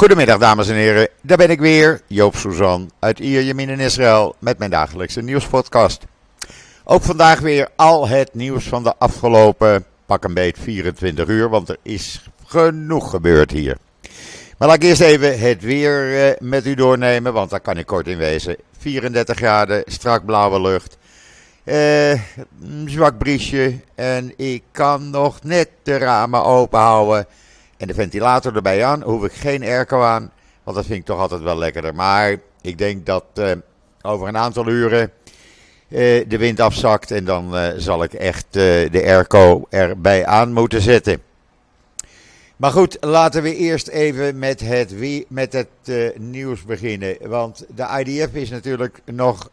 Goedemiddag dames en heren, daar ben ik weer, Joop Suzan uit Ierjemien in Israël met mijn dagelijkse nieuwspodcast. Ook vandaag weer al het nieuws van de afgelopen pak een beet 24 uur, want er is genoeg gebeurd hier. Maar laat ik eerst even het weer eh, met u doornemen, want daar kan ik kort in wezen. 34 graden, strak blauwe lucht, eh, zwak briesje en ik kan nog net de ramen open houden en de ventilator erbij aan. Hoef ik geen airco aan, want dat vind ik toch altijd wel lekkerder. Maar ik denk dat eh, over een aantal uren eh, de wind afzakt en dan eh, zal ik echt de airco erbij aan moeten zetten. Maar goed, laten we eerst even met het, met het nieuws beginnen. Want de IDF is natuurlijk nog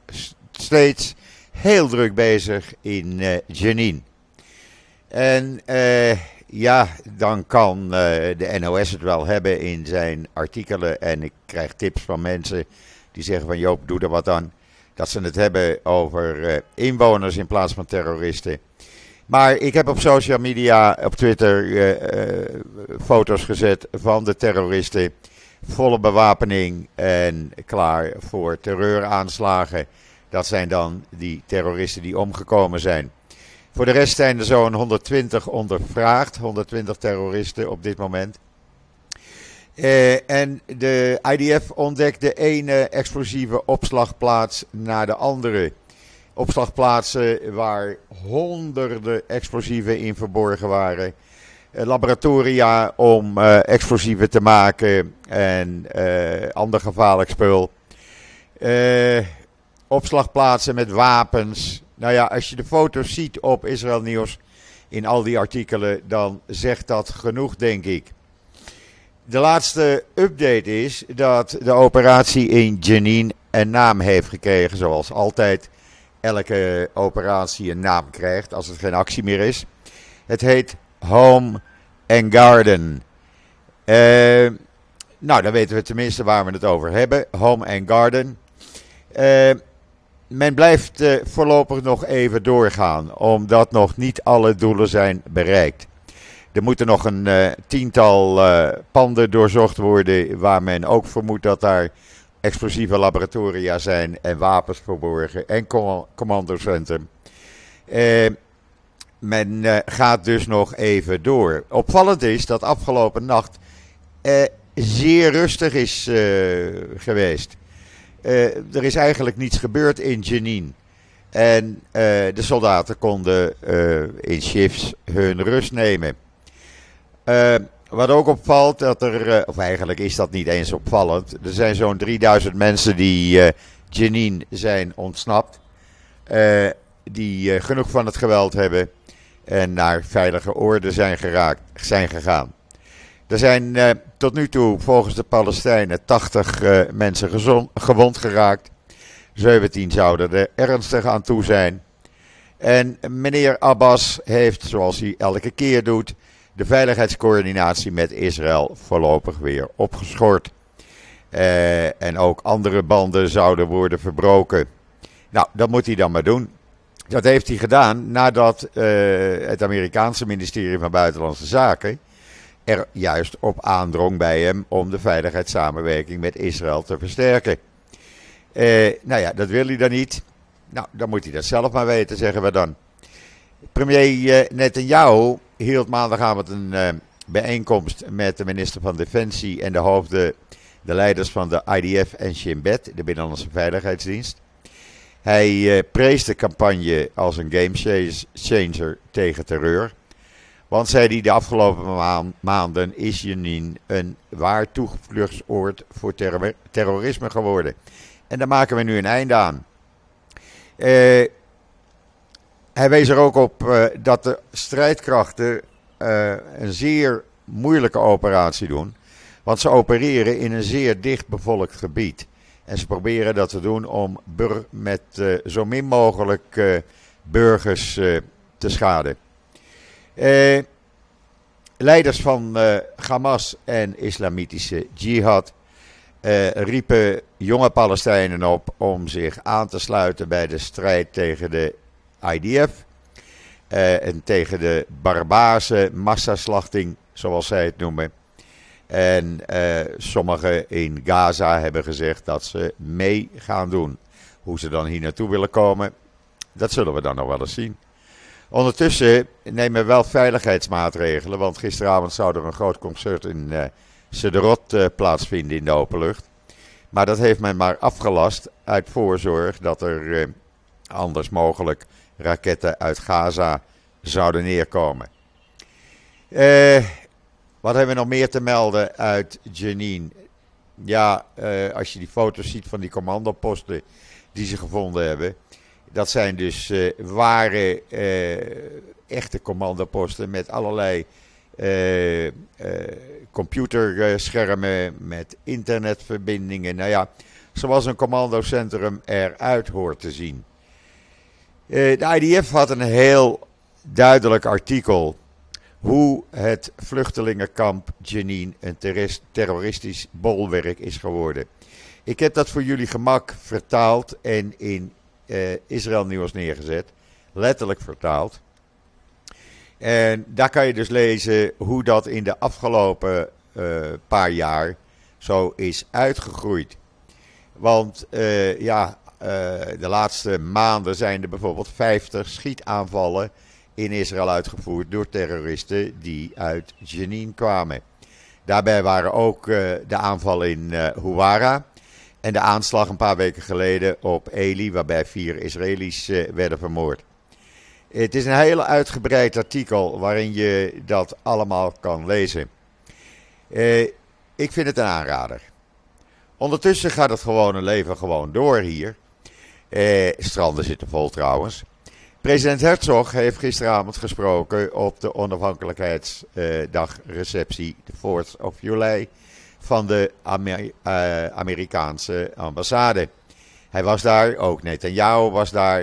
steeds heel druk bezig in Jenin. En ja, dan kan uh, de NOS het wel hebben in zijn artikelen. En ik krijg tips van mensen die zeggen van Joop, doe er wat aan. Dat ze het hebben over uh, inwoners in plaats van terroristen. Maar ik heb op social media, op Twitter, uh, foto's gezet van de terroristen. Volle bewapening en klaar voor terreuraanslagen. Dat zijn dan die terroristen die omgekomen zijn. Voor de rest zijn er zo'n 120 ondervraagd, 120 terroristen op dit moment. Uh, en de IDF ontdekt de ene explosieve opslagplaats na de andere. Opslagplaatsen waar honderden explosieven in verborgen waren. Uh, laboratoria om uh, explosieven te maken en ander gevaarlijk spul. opslagplaatsen met wapens, nou ja, als je de foto's ziet op Israël Nieuws in al die artikelen, dan zegt dat genoeg, denk ik. De laatste update is dat de operatie in Jenin een naam heeft gekregen, zoals altijd elke operatie een naam krijgt als het geen actie meer is. Het heet Home and Garden. Uh, nou, dan weten we tenminste waar we het over hebben. Home and Garden. Uh, men blijft uh, voorlopig nog even doorgaan, omdat nog niet alle doelen zijn bereikt. Er moeten nog een uh, tiental uh, panden doorzocht worden, waar men ook vermoedt dat daar explosieve laboratoria zijn en wapens verborgen en com commandocentrum. men gaat dus nog even door. Opvallend is dat afgelopen nacht zeer rustig is geweest. Uh, er is eigenlijk niets gebeurd in Jenin. En uh, de soldaten konden uh, in shifts hun rust nemen. wat ook opvalt, dat er, of eigenlijk is dat niet eens opvallend. Er zijn zo'n 3000 mensen die Jenin zijn ontsnapt. die genoeg van het geweld hebben en naar veilige orde zijn, geraakt, zijn gegaan. Er zijn uh, tot nu toe volgens de Palestijnen 80 uh, eh, mensen gewond geraakt. 17 zouden er ernstig aan toe zijn. En meneer Abbas heeft, zoals hij elke keer doet, de veiligheidscoördinatie met Israël voorlopig weer opgeschort. Uh, en ook andere banden zouden worden verbroken. Nou, dat moet hij dan maar doen. Dat heeft hij gedaan nadat het Amerikaanse ministerie van Buitenlandse Zaken er juist op aandrong bij hem om de veiligheidssamenwerking met Israël te versterken. Eh, nou ja, dat wil hij dan niet. Nou, dan moet hij dat zelf maar weten, zeggen we dan. Premier eh, Netanyahu hield maandagavond een uh, bijeenkomst met de minister van Defensie en de hoofden, de leiders van de IDF en Shin Bet, de Binnenlandse Veiligheidsdienst. Hij uh, prees de campagne als een gamechanger tegen terreur. Want zei hij, de afgelopen maanden is Jenin een waar toevluchtsoord voor terrorisme geworden. En daar maken we nu een einde aan. Uh, hij wees er ook op uh, dat de strijdkrachten uh, een zeer moeilijke operatie doen. Want ze opereren in een zeer dicht bevolkt gebied. En ze proberen dat te doen om met zo min mogelijk burgers te schaden. Eh, leiders van eh, Hamas en Islamitische Jihad eh, riepen jonge Palestijnen op om zich aan te sluiten bij de strijd tegen de IDF. en tegen de barbaarse massaslachting, zoals zij het noemen. En sommigen in Gaza hebben gezegd dat ze mee gaan doen. Hoe ze dan hier naartoe willen komen, dat zullen we dan nog wel eens zien. Ondertussen nemen we wel veiligheidsmaatregelen, want gisteravond zou er een groot concert in uh, Sederot uh, plaatsvinden in de openlucht. Maar dat heeft men maar afgelast uit voorzorg dat er uh, anders mogelijk raketten uit Gaza zouden neerkomen. wat hebben we nog meer te melden uit Jenin? Ja, als je die foto's ziet van die commandoposten die ze gevonden hebben. Dat zijn dus uh, ware, uh, echte commandoposten met allerlei uh, computerschermen, met internetverbindingen. Nou ja, zoals een commandocentrum eruit hoort te zien. de IDF had een heel duidelijk artikel hoe het vluchtelingenkamp Jenin een terroristisch bolwerk is geworden. Ik heb dat voor jullie gemak vertaald en in uh, Israël Nieuws neergezet. Letterlijk vertaald. En daar kan je dus lezen hoe dat in de afgelopen uh, paar jaar zo is uitgegroeid. Want uh, ja, de laatste maanden zijn er bijvoorbeeld 50 schietaanvallen in Israël uitgevoerd door terroristen die uit Jenin kwamen. Daarbij waren ook de aanvallen in Huwara en de aanslag een paar weken geleden op Eli, waarbij vier Israëli's eh, werden vermoord. Het is een heel uitgebreid artikel waarin je dat allemaal kan lezen. Eh, ik vind het een aanrader. Ondertussen gaat het gewone leven gewoon door hier. Eh, stranden zitten vol trouwens. President Herzog heeft gisteravond gesproken op de onafhankelijkheidsdagreceptie, de 4th of July van de eh, Amerikaanse ambassade. Hij was daar, ook Netanyahu was daar.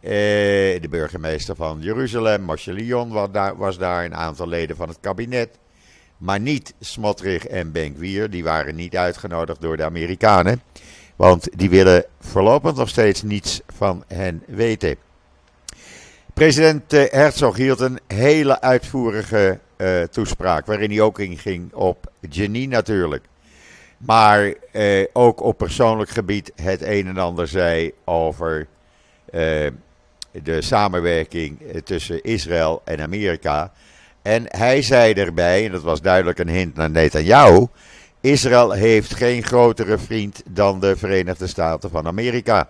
Eh, de burgemeester van Jeruzalem, Moshe Lyon, was daar, was daar. Een aantal leden van het kabinet. Maar niet Smotrich en Benkwier. Die waren niet uitgenodigd door de Amerikanen. Want die willen voorlopig nog steeds niets van hen weten. President eh, Herzog hield een hele uitvoerige uh, toespraak. Waarin hij ook inging op Jenny natuurlijk. Maar uh, ook op persoonlijk gebied het een en ander zei over uh, de samenwerking tussen Israël en Amerika. En hij zei erbij, en dat was duidelijk een hint naar Netanyahu. Israël heeft geen grotere vriend dan de Verenigde Staten van Amerika.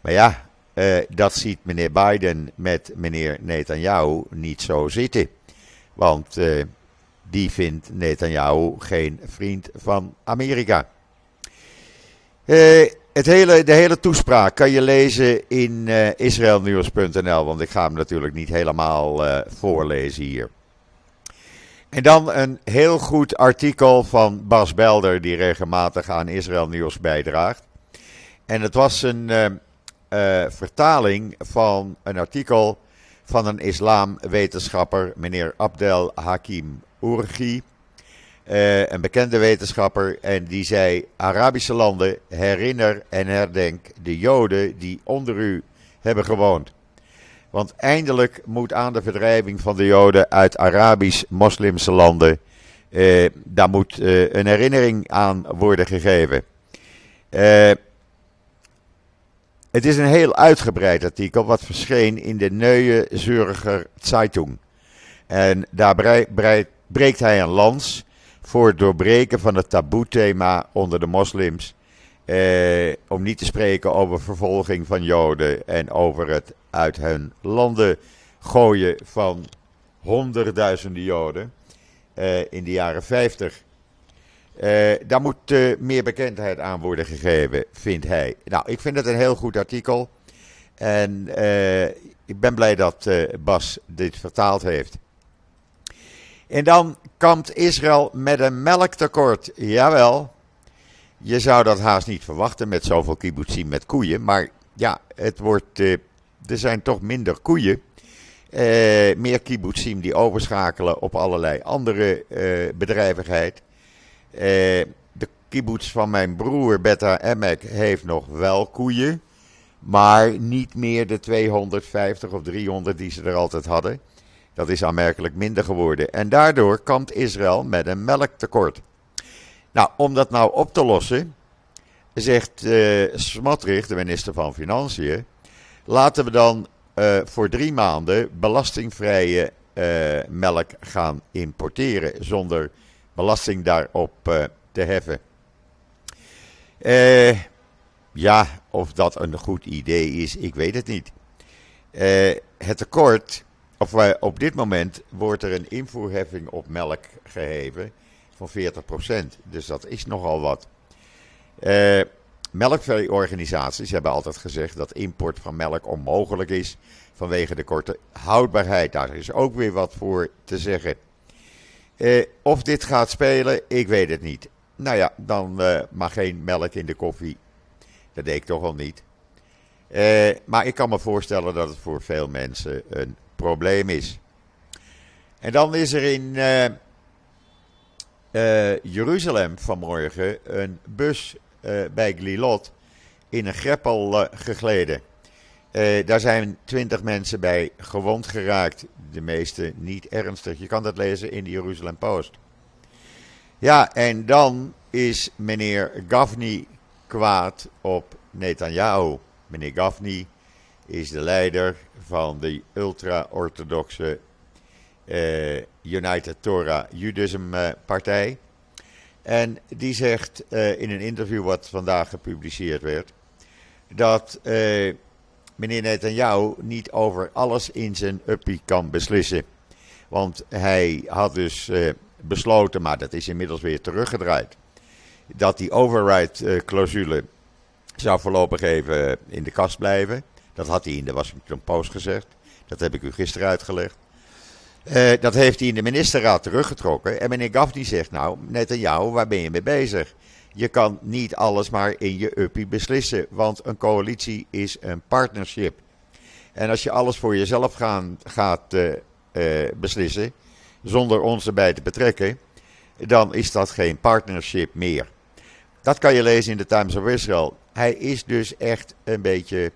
Maar ja, dat ziet meneer Biden met meneer Netanyahu niet zo zitten. Want uh, die vindt Netanyahu geen vriend van Amerika. Uh, het hele, de hele toespraak kan je lezen in eh, israelnieuws.nl, want ik ga hem natuurlijk niet helemaal uh, voorlezen hier. En dan een heel goed artikel van Bas Belder, die regelmatig aan Israël Nieuws bijdraagt. En het was een vertaling van een artikel van een islamwetenschapper, meneer Abdel Hakim Urgi. Uh, een bekende wetenschapper. En die zei: Arabische landen, herinner en herdenk de Joden die onder u hebben gewoond. Want eindelijk moet aan de verdrijving van de Joden uit Arabisch-moslimse landen. Uh, daar moet uh, een herinnering aan worden gegeven. Het is een heel uitgebreid artikel wat verscheen in de Neue Zürcher Zeitung. En daar breekt hij een lans voor het doorbreken van het taboe-thema onder de moslims. Eh, om niet te spreken over vervolging van Joden en over het uit hun landen gooien van honderdduizenden Joden eh, in de jaren 50. Uh, daar moet uh, meer bekendheid aan worden gegeven, vindt hij. Nou, ik vind het een heel goed artikel. En uh, ik ben blij dat Bas dit vertaald heeft. En dan kampt Israël met een melktekort. Jawel, je zou dat haast niet verwachten met zoveel kibbutzim met koeien. Maar ja, het wordt, er zijn toch minder koeien. meer kibbutzim die overschakelen op allerlei andere bedrijvigheid. Eh, de kibbutz van mijn broer Beta Emek heeft nog wel koeien. Maar niet meer de 250 of 300 die ze er altijd hadden. Dat is aanmerkelijk minder geworden. En daardoor kampt Israël met een melktekort. Nou, om dat nou op te lossen, zegt uh, Smotrich, de minister van Financiën, laten we dan uh, voor drie maanden belastingvrije melk gaan importeren zonder belasting daarop te heffen. ja, of dat een goed idee is, ik weet het niet. het tekort, of op dit moment wordt er een invoerheffing op melk geheven van 40%. Dus dat is nogal wat. Uh, melkveeorganisaties hebben altijd gezegd dat import van melk onmogelijk is vanwege de korte houdbaarheid. Daar is ook weer wat voor te zeggen. Uh, of dit gaat spelen, ik weet het niet. Nou ja, dan mag geen melk in de koffie. Dat deed ik toch al niet. Uh, maar ik kan me voorstellen dat het voor veel mensen een probleem is. En dan is er in Jeruzalem vanmorgen een bus bij Glilot in een greppel gegleden. Uh, daar zijn twintig mensen bij gewond geraakt. De meeste niet ernstig. Je kan dat lezen in de Jeruzalem Post. Ja, en dan is meneer Gavni kwaad op Netanyahu. Meneer Gavni is de leider van de ultra-orthodoxe United Torah Judaism partij. En die zegt in een interview wat vandaag gepubliceerd werd, dat meneer Netanyahu niet over alles in zijn uppie kan beslissen. Want hij had dus uh, besloten, maar dat is inmiddels weer teruggedraaid, dat die override-clausule zou voorlopig even in de kast blijven. Dat had hij in de Washington Post gezegd. Dat heb ik u gisteren uitgelegd. Dat heeft hij in de ministerraad teruggetrokken. En meneer Gaffney zegt nou, net aan jou, waar ben je mee bezig? Je kan niet alles maar in je uppie beslissen, want een coalitie is een partnership. En als je alles voor jezelf gaan, gaat uh, uh, beslissen, zonder ons erbij te betrekken, dan is dat geen partnership meer. Dat kan je lezen in de Times of Israel. Hij is dus echt een beetje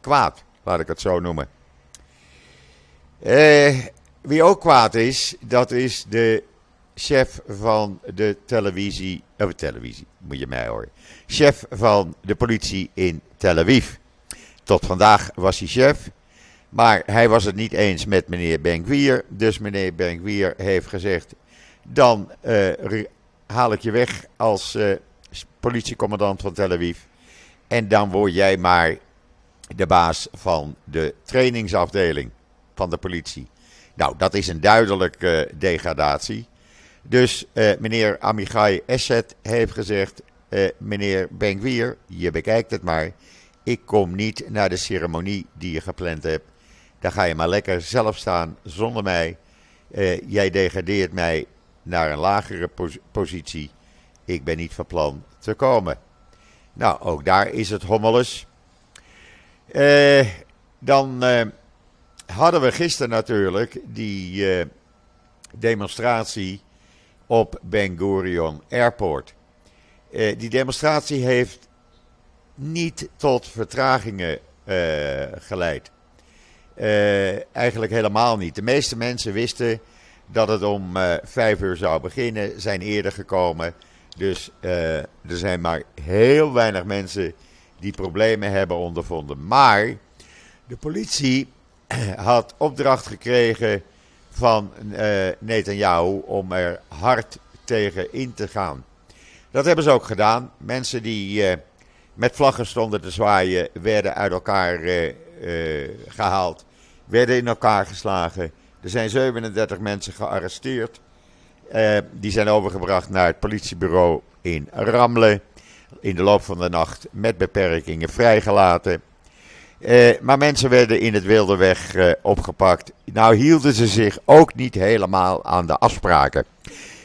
kwaad, laat ik het zo noemen. Eh wie ook kwaad is, dat is de chef van de televisie. Of televisie, moet je mij horen. Chef van de politie in Tel Aviv. Tot vandaag was hij chef. Maar hij was het niet eens met meneer Ben-Gvir. Dus meneer Ben-Gvir heeft gezegd: dan uh, haal ik je weg als uh, politiecommandant van Tel Aviv. En dan word jij maar de baas van de trainingsafdeling van de politie. Nou, dat is een duidelijke degradatie. Dus uh, meneer Amichai Esset heeft gezegd: uh, meneer Benguier, je bekijkt het maar. Ik kom niet naar de ceremonie die je gepland hebt. Daar ga je maar lekker zelf staan zonder mij. Uh, jij degradeert mij naar een lagere pos positie. Ik ben niet van plan te komen. Nou, ook daar is het hommeles. dan hadden we gisteren natuurlijk die demonstratie op Ben Gurion Airport. Uh, die demonstratie heeft niet tot vertragingen uh, geleid. eigenlijk helemaal niet. De meeste mensen wisten dat het om vijf uur zou beginnen, zijn eerder gekomen. Dus er zijn maar heel weinig mensen die problemen hebben ondervonden. Maar de politie had opdracht gekregen van uh, Netanyahu om er hard tegen in te gaan. Dat hebben ze ook gedaan. Mensen die uh, met vlaggen stonden te zwaaien, werden uit elkaar uh, gehaald, werden in elkaar geslagen. Er zijn 37 mensen gearresteerd. die zijn overgebracht naar het politiebureau in Ramle. In de loop van de nacht met beperkingen vrijgelaten. Uh, maar mensen werden in het wilde weg uh, opgepakt. Nou hielden ze zich ook niet helemaal aan de afspraken.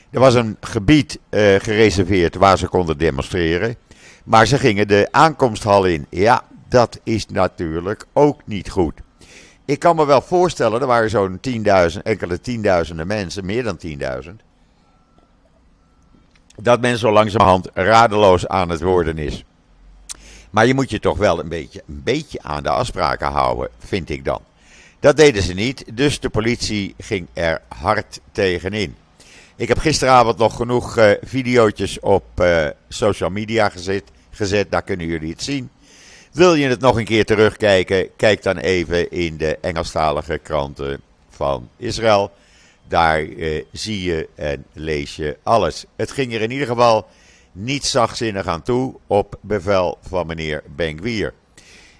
Er was een gebied uh, gereserveerd waar ze konden demonstreren. Maar ze gingen de aankomsthal in. Ja, dat is natuurlijk ook niet goed. Ik kan me wel voorstellen, er waren zo'n 10.000, enkele tienduizenden mensen, meer dan 10.000. Dat men zo langzamerhand radeloos aan het worden is. Maar je moet je toch wel een beetje, een beetje aan de afspraken houden, vind ik dan. Dat deden ze niet, dus de politie ging er hard tegenin. Ik heb gisteravond nog genoeg uh, video's op uh, social media gezet, gezet, daar kunnen jullie het zien. Wil je het nog een keer terugkijken? Kijk dan even in de Engelstalige kranten van Israël. Daar uh, zie je en lees je alles. Het ging er in ieder geval niet zachtzinnig aan toe op bevel van meneer Ben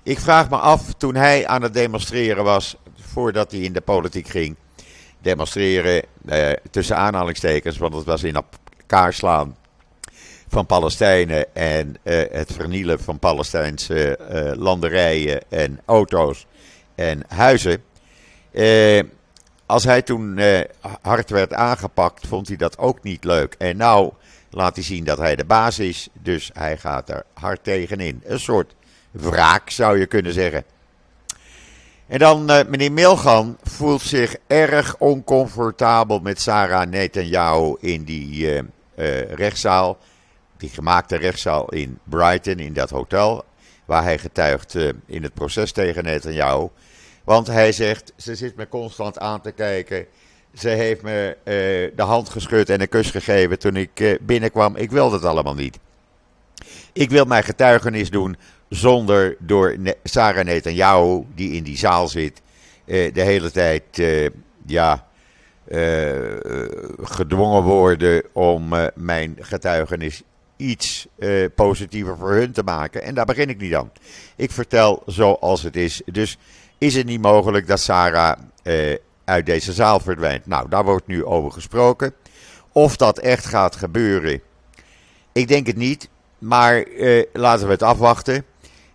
Ik vraag me af, toen hij aan het demonstreren was, voordat hij in de politiek ging, demonstreren eh, tussen aanhalingstekens, want het was in elkaar slaan van Palestijnen en eh, het vernielen van Palestijnse eh, landerijen en auto's en huizen. Eh, als hij toen eh, hard werd aangepakt, vond hij dat ook niet leuk. En nou laat hij zien dat hij de baas is, dus hij gaat er hard tegenin. Een soort wraak zou je kunnen zeggen. En dan uh, meneer Milgan voelt zich erg oncomfortabel met Sarah Netanyahu in die uh, uh, rechtszaal. Die gemaakte rechtszaal in Brighton, in dat hotel. Waar hij getuigt in het proces tegen Netanyahu. Want hij zegt, ze zit me constant aan te kijken. Ze heeft me de hand geschud en een kus gegeven toen ik binnenkwam. Ik wil dat allemaal niet. Ik wil mijn getuigenis doen zonder door Sarah Netanyahu, die in die zaal zit, eh, de hele tijd eh, ja, eh, gedwongen worden om mijn getuigenis iets positiever voor hun te maken. En daar begin ik niet aan. Ik vertel zoals het is. Dus is het niet mogelijk dat Sarah uit deze zaal verdwijnt? Nou, daar wordt nu over gesproken. Of dat echt gaat gebeuren, ik denk het niet. Maar laten we het afwachten.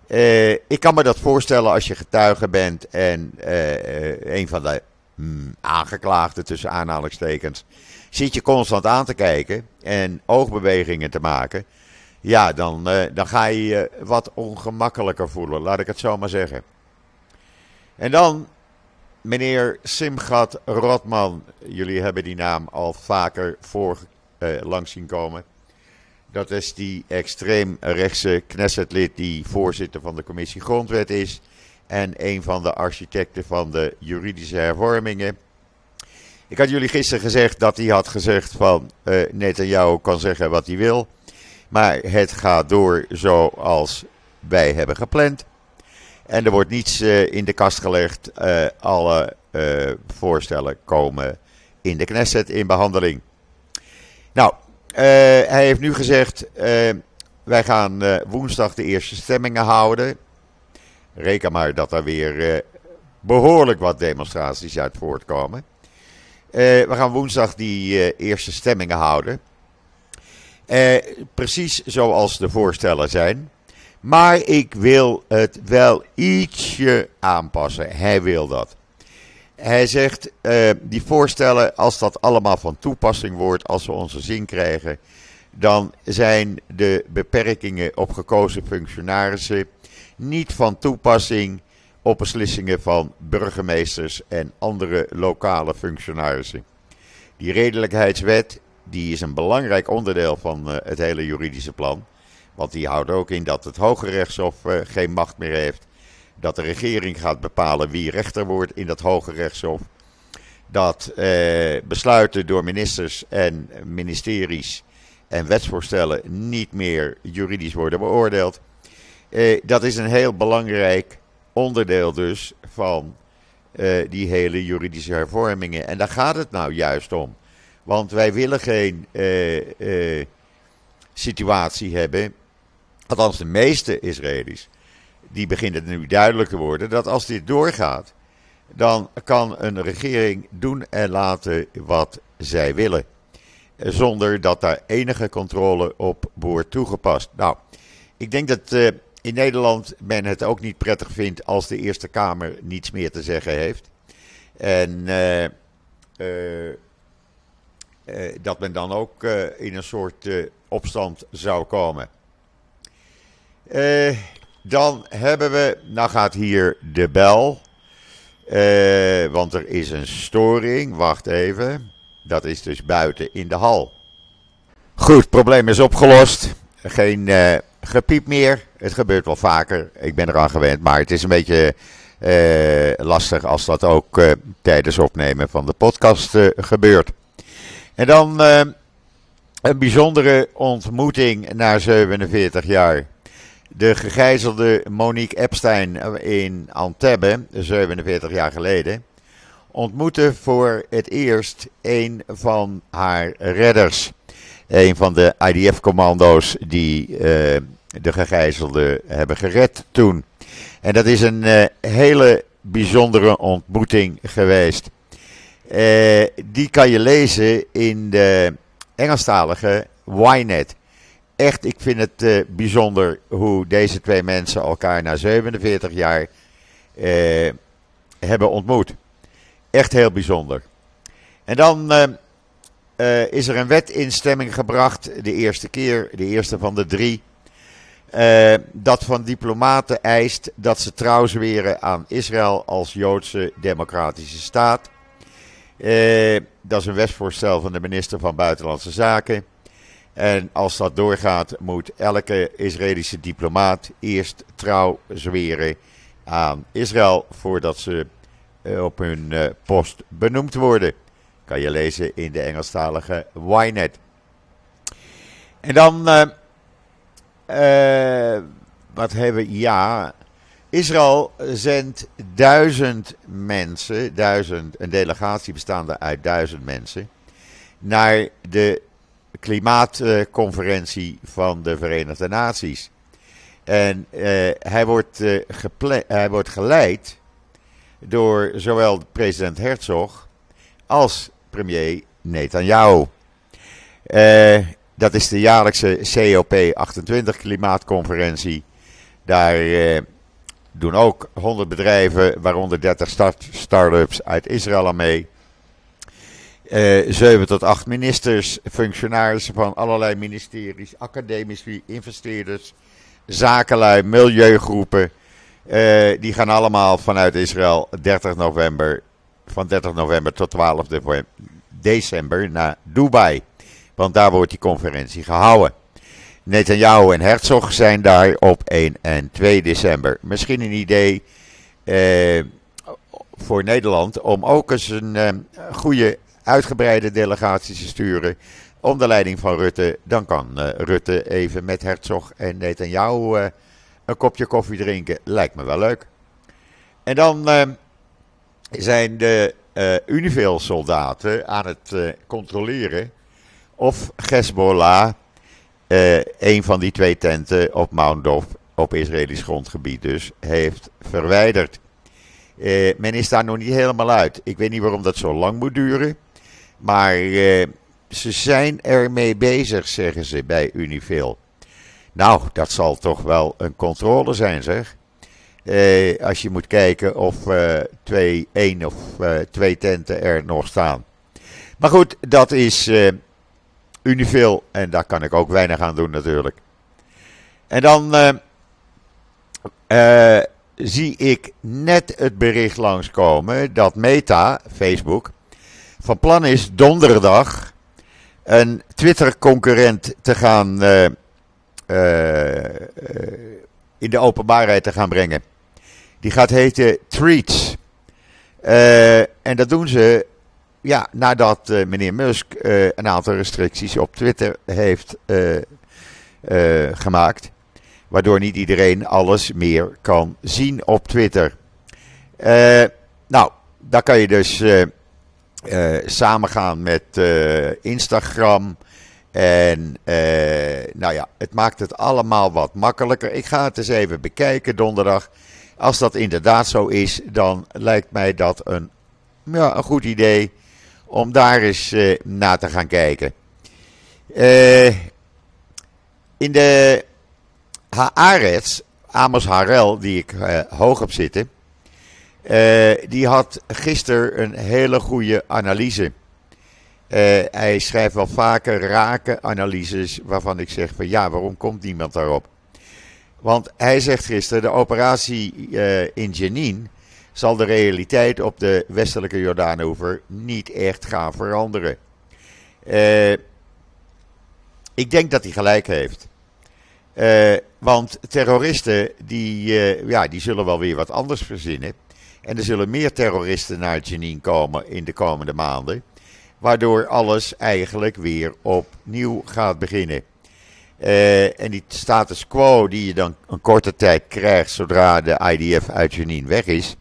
Uh, ik kan me dat voorstellen als je getuige bent en uh, een van de mm, aangeklaagden tussen aanhalingstekens zit je constant aan te kijken en oogbewegingen te maken. Ja, dan, dan ga je je wat ongemakkelijker voelen, laat ik het zo maar zeggen. En dan meneer Simgat Rotman. Jullie hebben die naam al vaker voor langs zien komen. Dat is die extreem rechtse Knessetlid die voorzitter van de commissie Grondwet is. En een van de architecten van de juridische hervormingen. Ik had jullie gisteren gezegd dat hij had gezegd van uh, Netanyahu kan zeggen wat hij wil. Maar het gaat door zoals wij hebben gepland. En er wordt niets uh, in de kast gelegd. Uh, alle voorstellen komen in de Knesset in behandeling. Nou, eh, hij heeft nu gezegd: wij gaan woensdag de eerste stemmingen houden. Reken maar dat er weer behoorlijk wat demonstraties uit voortkomen. we gaan woensdag die eerste stemmingen houden. precies zoals de voorstellen zijn. Maar ik wil het wel ietsje aanpassen. Hij wil dat. Hij zegt, uh, die voorstellen, als dat allemaal van toepassing wordt, als we onze zin krijgen, dan zijn de beperkingen op gekozen functionarissen niet van toepassing op beslissingen van burgemeesters en andere lokale functionarissen. Die redelijkheidswet die is een belangrijk onderdeel van uh, het hele juridische plan. Want die houdt ook in dat het Hoge Rechtshof uh, geen macht meer heeft dat de regering gaat bepalen wie rechter wordt in dat Hoge Rechtshof. Dat eh, besluiten door ministers en ministeries en wetsvoorstellen niet meer juridisch worden beoordeeld. Eh, dat is een heel belangrijk onderdeel dus van eh, die hele juridische hervormingen. En daar gaat het nou juist om. Want wij willen geen eh, eh, situatie hebben, althans de meeste Israëli's, die begint het nu duidelijk te worden, dat als dit doorgaat, dan kan een regering doen en laten wat zij willen. Zonder dat daar enige controle op wordt toegepast. Nou, ik denk dat uh, in Nederland men het ook niet prettig vindt als de Eerste Kamer niets meer te zeggen heeft. En uh, uh, dat men dan ook in een soort opstand zou komen. Dan hebben we, nou gaat hier de bel. Uh, want er is een storing. Wacht even. Dat is dus buiten in de hal. Goed, probleem is opgelost. Geen uh, gepiep meer. Het gebeurt wel vaker. Ik ben eraan gewend. Maar het is een beetje lastig als dat ook tijdens opnemen van de podcast gebeurt. En dan een bijzondere ontmoeting na 47 jaar. De gegijzelde Monique Epstein in Antebbe, 47 jaar geleden, ontmoette voor het eerst een van haar redders. Een van de IDF-commando's die uh, de gegijzelden hebben gered toen. En dat is een uh, hele bijzondere ontmoeting geweest. Uh, die kan je lezen in de Engelstalige Ynet. Echt, ik vind het uh, bijzonder hoe deze twee mensen elkaar na 47 jaar uh, hebben ontmoet. Echt heel bijzonder. En dan uh, is er een wet in stemming gebracht, de eerste keer, de eerste van de drie. dat van diplomaten eist dat ze trouw zweren aan Israël als Joodse democratische staat. Eh, dat is een wetsvoorstel van de minister van Buitenlandse Zaken. En als dat doorgaat, moet elke Israëlische diplomaat eerst trouw zweren aan Israël voordat ze eh, op hun uh, post benoemd worden. Kan je lezen in de Engelstalige Ynet. En dan, wat hebben we? Ja, Israël zendt duizend mensen, duizend, een delegatie bestaande uit duizend mensen, naar de klimaatconferentie van de Verenigde Naties. En uh, hij, wordt, uh, hij wordt geleid door zowel president Herzog als premier Netanyahu. Uh, dat is de jaarlijkse COP28 klimaatconferentie. Daar doen ook 100 bedrijven, waaronder 30 start-ups uit Israël aan mee. Eh, 7 tot 8 ministers, functionarissen van allerlei ministeries, academici, investeerders, zakenlui, milieugroepen. Uh, die gaan allemaal vanuit Israël 30 november, van 30 november tot 12 december naar Dubai. Want daar wordt die conferentie gehouden. Netanyahu en Herzog zijn daar op 1 en 2 december. Misschien een idee eh, voor Nederland om ook eens een eh, goede uitgebreide delegatie te sturen onder leiding van Rutte. Dan kan uh, Rutte even met Herzog en Netanyahu uh, een kopje koffie drinken. Lijkt me wel leuk. En dan uh, zijn de Unifil-soldaten aan het controleren of Hezbollah uh, een van die twee tenten op Mount Dov, op Israëlisch grondgebied dus, heeft verwijderd. Uh, men is daar nog niet helemaal uit. Ik weet niet waarom dat zo lang moet duren. Maar uh, ze zijn ermee bezig, zeggen ze bij Unifil. Nou, dat zal toch wel een controle zijn, zeg. als je moet kijken of twee, één of twee tenten er nog staan. Maar goed, dat is Unifil. En daar kan ik ook weinig aan doen natuurlijk. En dan zie ik net het bericht langskomen dat Meta, Facebook, van plan is donderdag een Twitter-concurrent te gaan uh, in de openbaarheid te gaan brengen. Die gaat heten Tweets. en dat doen ze ja, nadat meneer Musk een aantal restricties op Twitter heeft gemaakt. Waardoor niet iedereen alles meer kan zien op Twitter. nou, daar kan je dus samengaan met Instagram. En nou ja, het maakt het allemaal wat makkelijker. Ik ga het eens even bekijken donderdag. Als dat inderdaad zo is, dan lijkt mij dat een, ja, een goed idee om daar eens uh, naar te gaan kijken. In de Haaretz, Amos Harel, die ik hoog heb zitten, die had gisteren een hele goede analyse. hij schrijft wel vaker rake analyses waarvan ik zeg van ja, waarom komt niemand daarop? Want hij zegt gisteren, de operatie in Jenin zal de realiteit op de westelijke Jordaanoever niet echt gaan veranderen. Ik denk dat hij gelijk heeft. Want terroristen die, ja, die zullen wel weer wat anders verzinnen. En er zullen meer terroristen naar Jenin komen in de komende maanden. Waardoor alles eigenlijk weer opnieuw gaat beginnen. Uh, en die status quo die je dan een korte tijd krijgt zodra de IDF uit Jenin weg is.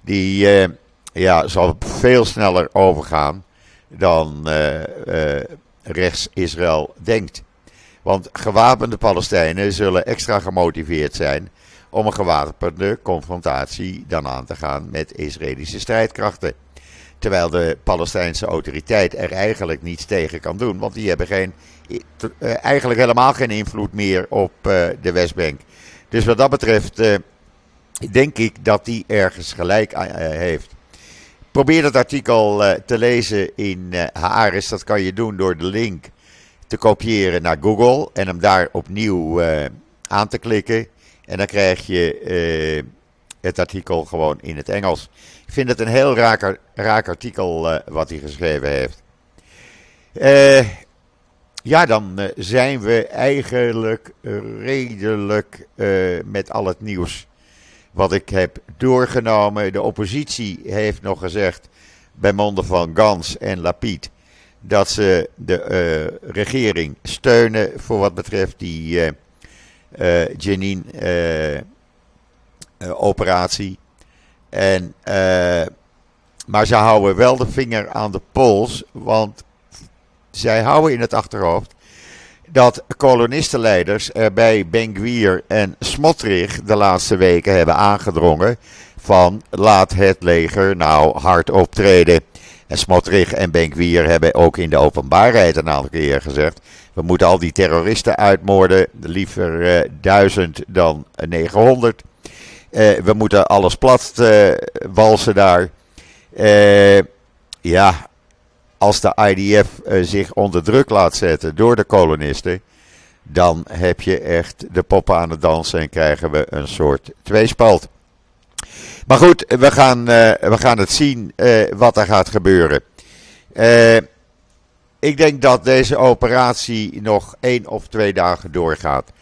Die uh, ja, zal veel sneller overgaan dan uh, rechts Israël denkt. Want gewapende Palestijnen zullen extra gemotiveerd zijn om een gewapende confrontatie dan aan te gaan met Israëlische strijdkrachten. Terwijl de Palestijnse autoriteit er eigenlijk niets tegen kan doen, want die hebben geen, eh, eigenlijk helemaal geen invloed meer op eh, de Westbank. Dus wat dat betreft eh, denk ik dat die ergens gelijk heeft. Probeer dat artikel te lezen in Haaris. Dat kan je doen door de link te kopiëren naar Google en hem daar opnieuw aan te klikken. En dan krijg je uh, het artikel gewoon in het Engels. Ik vind het een heel raak, raak artikel uh, wat hij geschreven heeft. Uh, ja, dan zijn we eigenlijk redelijk met al het nieuws wat ik heb doorgenomen. De oppositie heeft nog gezegd, bij monden van Gans en Lapid, dat ze de regering steunen voor wat betreft die uh, Jenin uh, operatie. En, maar ze houden wel de vinger aan de pols, want zij houden in het achterhoofd dat kolonistenleiders er bij Ben en Smotrich de laatste weken hebben aangedrongen van laat het leger nou hard optreden. En en Ben hebben ook in de openbaarheid een aantal keer gezegd we moeten al die terroristen uitmoorden. Liever uh, duizend dan 900. Uh, eh, we moeten alles plat uh, walsen daar. ja, als de IDF zich onder druk laat zetten door de kolonisten. Dan heb je echt de poppen aan het dansen en krijgen we een soort tweespalt. Maar goed, we gaan, we gaan het zien wat er gaat gebeuren. Eh ik denk dat deze operatie nog één of twee dagen doorgaat.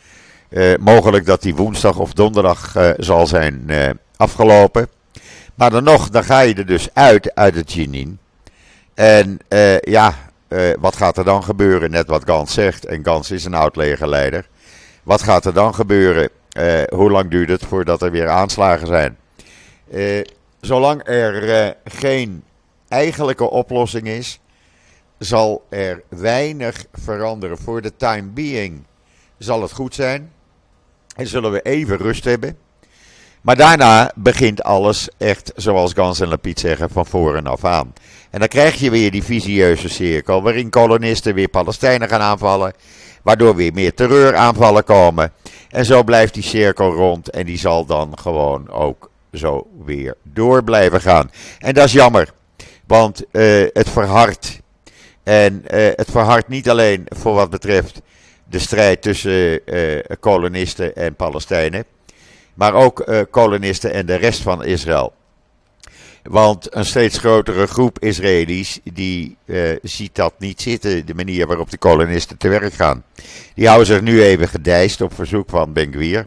Mogelijk dat die woensdag of donderdag zal zijn afgelopen. Maar dan nog, dan ga je er dus uit, uit het Jenin. En ja, wat gaat er dan gebeuren? Net wat Gans zegt. En Gans is een oud legerleider. Wat gaat er dan gebeuren? hoe lang duurt het voordat er weer aanslagen zijn? Zolang er geen eigenlijke oplossing is, zal er weinig veranderen. Voor de time being zal het goed zijn. En zullen we even rust hebben. Maar daarna begint alles echt, zoals Gans en Lapid zeggen, van voren af aan. En dan krijg je weer die visieuze cirkel, waarin kolonisten weer Palestijnen gaan aanvallen. Waardoor weer meer terreuraanvallen komen. En zo blijft die cirkel rond en die zal dan gewoon ook zo weer door blijven gaan. En dat is jammer, want uh, het verhardt en uh, het verhardt niet alleen voor wat betreft de strijd tussen uh, kolonisten en Palestijnen, maar ook kolonisten en de rest van Israël. Want een steeds grotere groep Israëli's die ziet dat niet zitten, de manier waarop de kolonisten te werk gaan. Die houden zich nu even gedijst op verzoek van Ben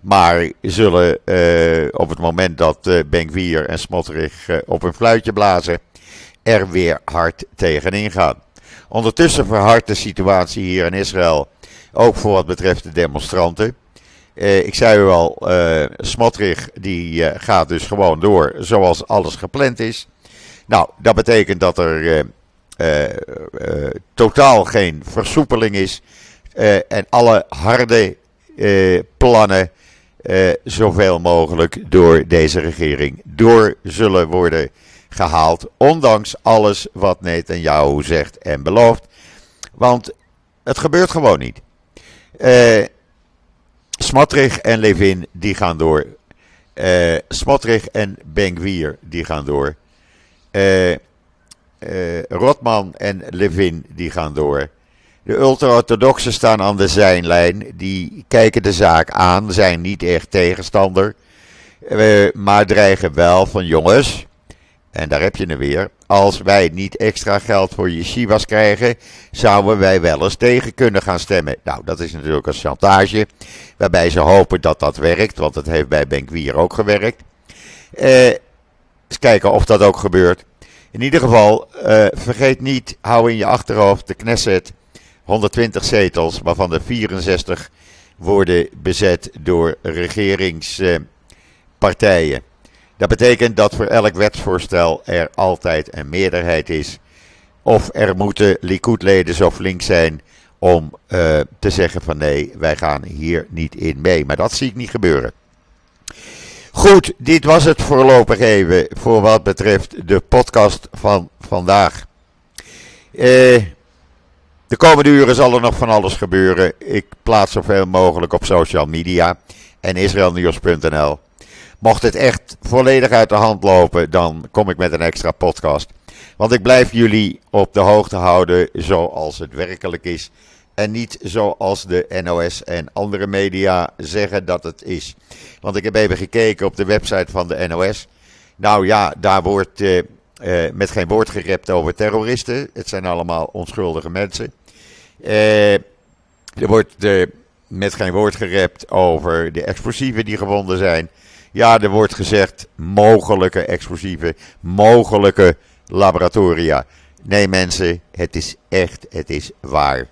Maar zullen op het moment dat uh, Ben en Smotterich op een fluitje blazen, er weer hard tegenin gaan. Ondertussen verhardt de situatie hier in Israël, ook voor wat betreft de demonstranten. Ik zei u al, Smotrich die gaat dus gewoon door zoals alles gepland is. Nou, dat betekent dat er totaal geen versoepeling is. en alle harde plannen zoveel mogelijk door deze regering door zullen worden gehaald. Ondanks alles wat Netanyahu zegt en belooft. Want het gebeurt gewoon niet. Smotrich en Levin die gaan door. Smotrich en Bengwier die gaan door. Uh, Rotman en Levin die gaan door. De ultra-orthodoxen staan aan de zijlijn. Die kijken de zaak aan, zijn niet echt tegenstander. maar dreigen wel van jongens. En daar heb je hem weer. Als wij niet extra geld voor yeshivas krijgen, zouden wij wel eens tegen kunnen gaan stemmen. Nou, dat is natuurlijk een chantage. Waarbij ze hopen dat dat werkt, want het heeft bij Benkwier ook gewerkt. Eh, Eens kijken of dat ook gebeurt. In ieder geval, uh, vergeet niet, hou in je achterhoofd de Knesset 120 zetels, waarvan de 64 worden bezet door regeringspartijen. Dat betekent dat voor elk wetsvoorstel er altijd een meerderheid is. Of er moeten Likud-leden zo flink zijn om uh, te zeggen van nee, wij gaan hier niet in mee. Maar dat zie ik niet gebeuren. Goed, dit was het voorlopig even voor wat betreft de podcast van vandaag. Uh, de komende uren zal er nog van alles gebeuren. Ik plaats zoveel mogelijk op social media en israelnieuws.nl. Mocht het echt volledig uit de hand lopen, dan kom ik met een extra podcast. Want ik blijf jullie op de hoogte houden zoals het werkelijk is. En niet zoals de NOS en andere media zeggen dat het is. Want ik heb even gekeken op de website van de NOS. Nou ja, daar wordt uh, uh, met geen woord gerept over terroristen. Het zijn allemaal onschuldige mensen. Uh, er wordt met geen woord gerept over de explosieven die gevonden zijn. Ja, er wordt gezegd mogelijke explosieven, mogelijke laboratoria. Nee mensen, het is echt, het is waar.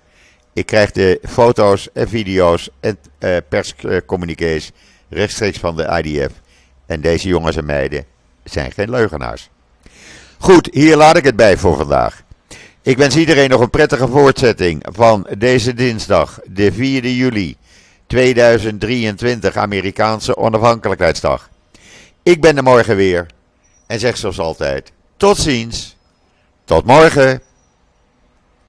Ik krijg de foto's en video's en uh, perscommuniqués rechtstreeks van de IDF. En deze jongens en meiden zijn geen leugenaars. Goed, hier laat ik het bij voor vandaag. Ik wens iedereen nog een prettige voortzetting van deze dinsdag, de 4 juli 2023, Amerikaanse onafhankelijkheidsdag. Ik ben er morgen weer en zeg zoals altijd: tot ziens, tot morgen.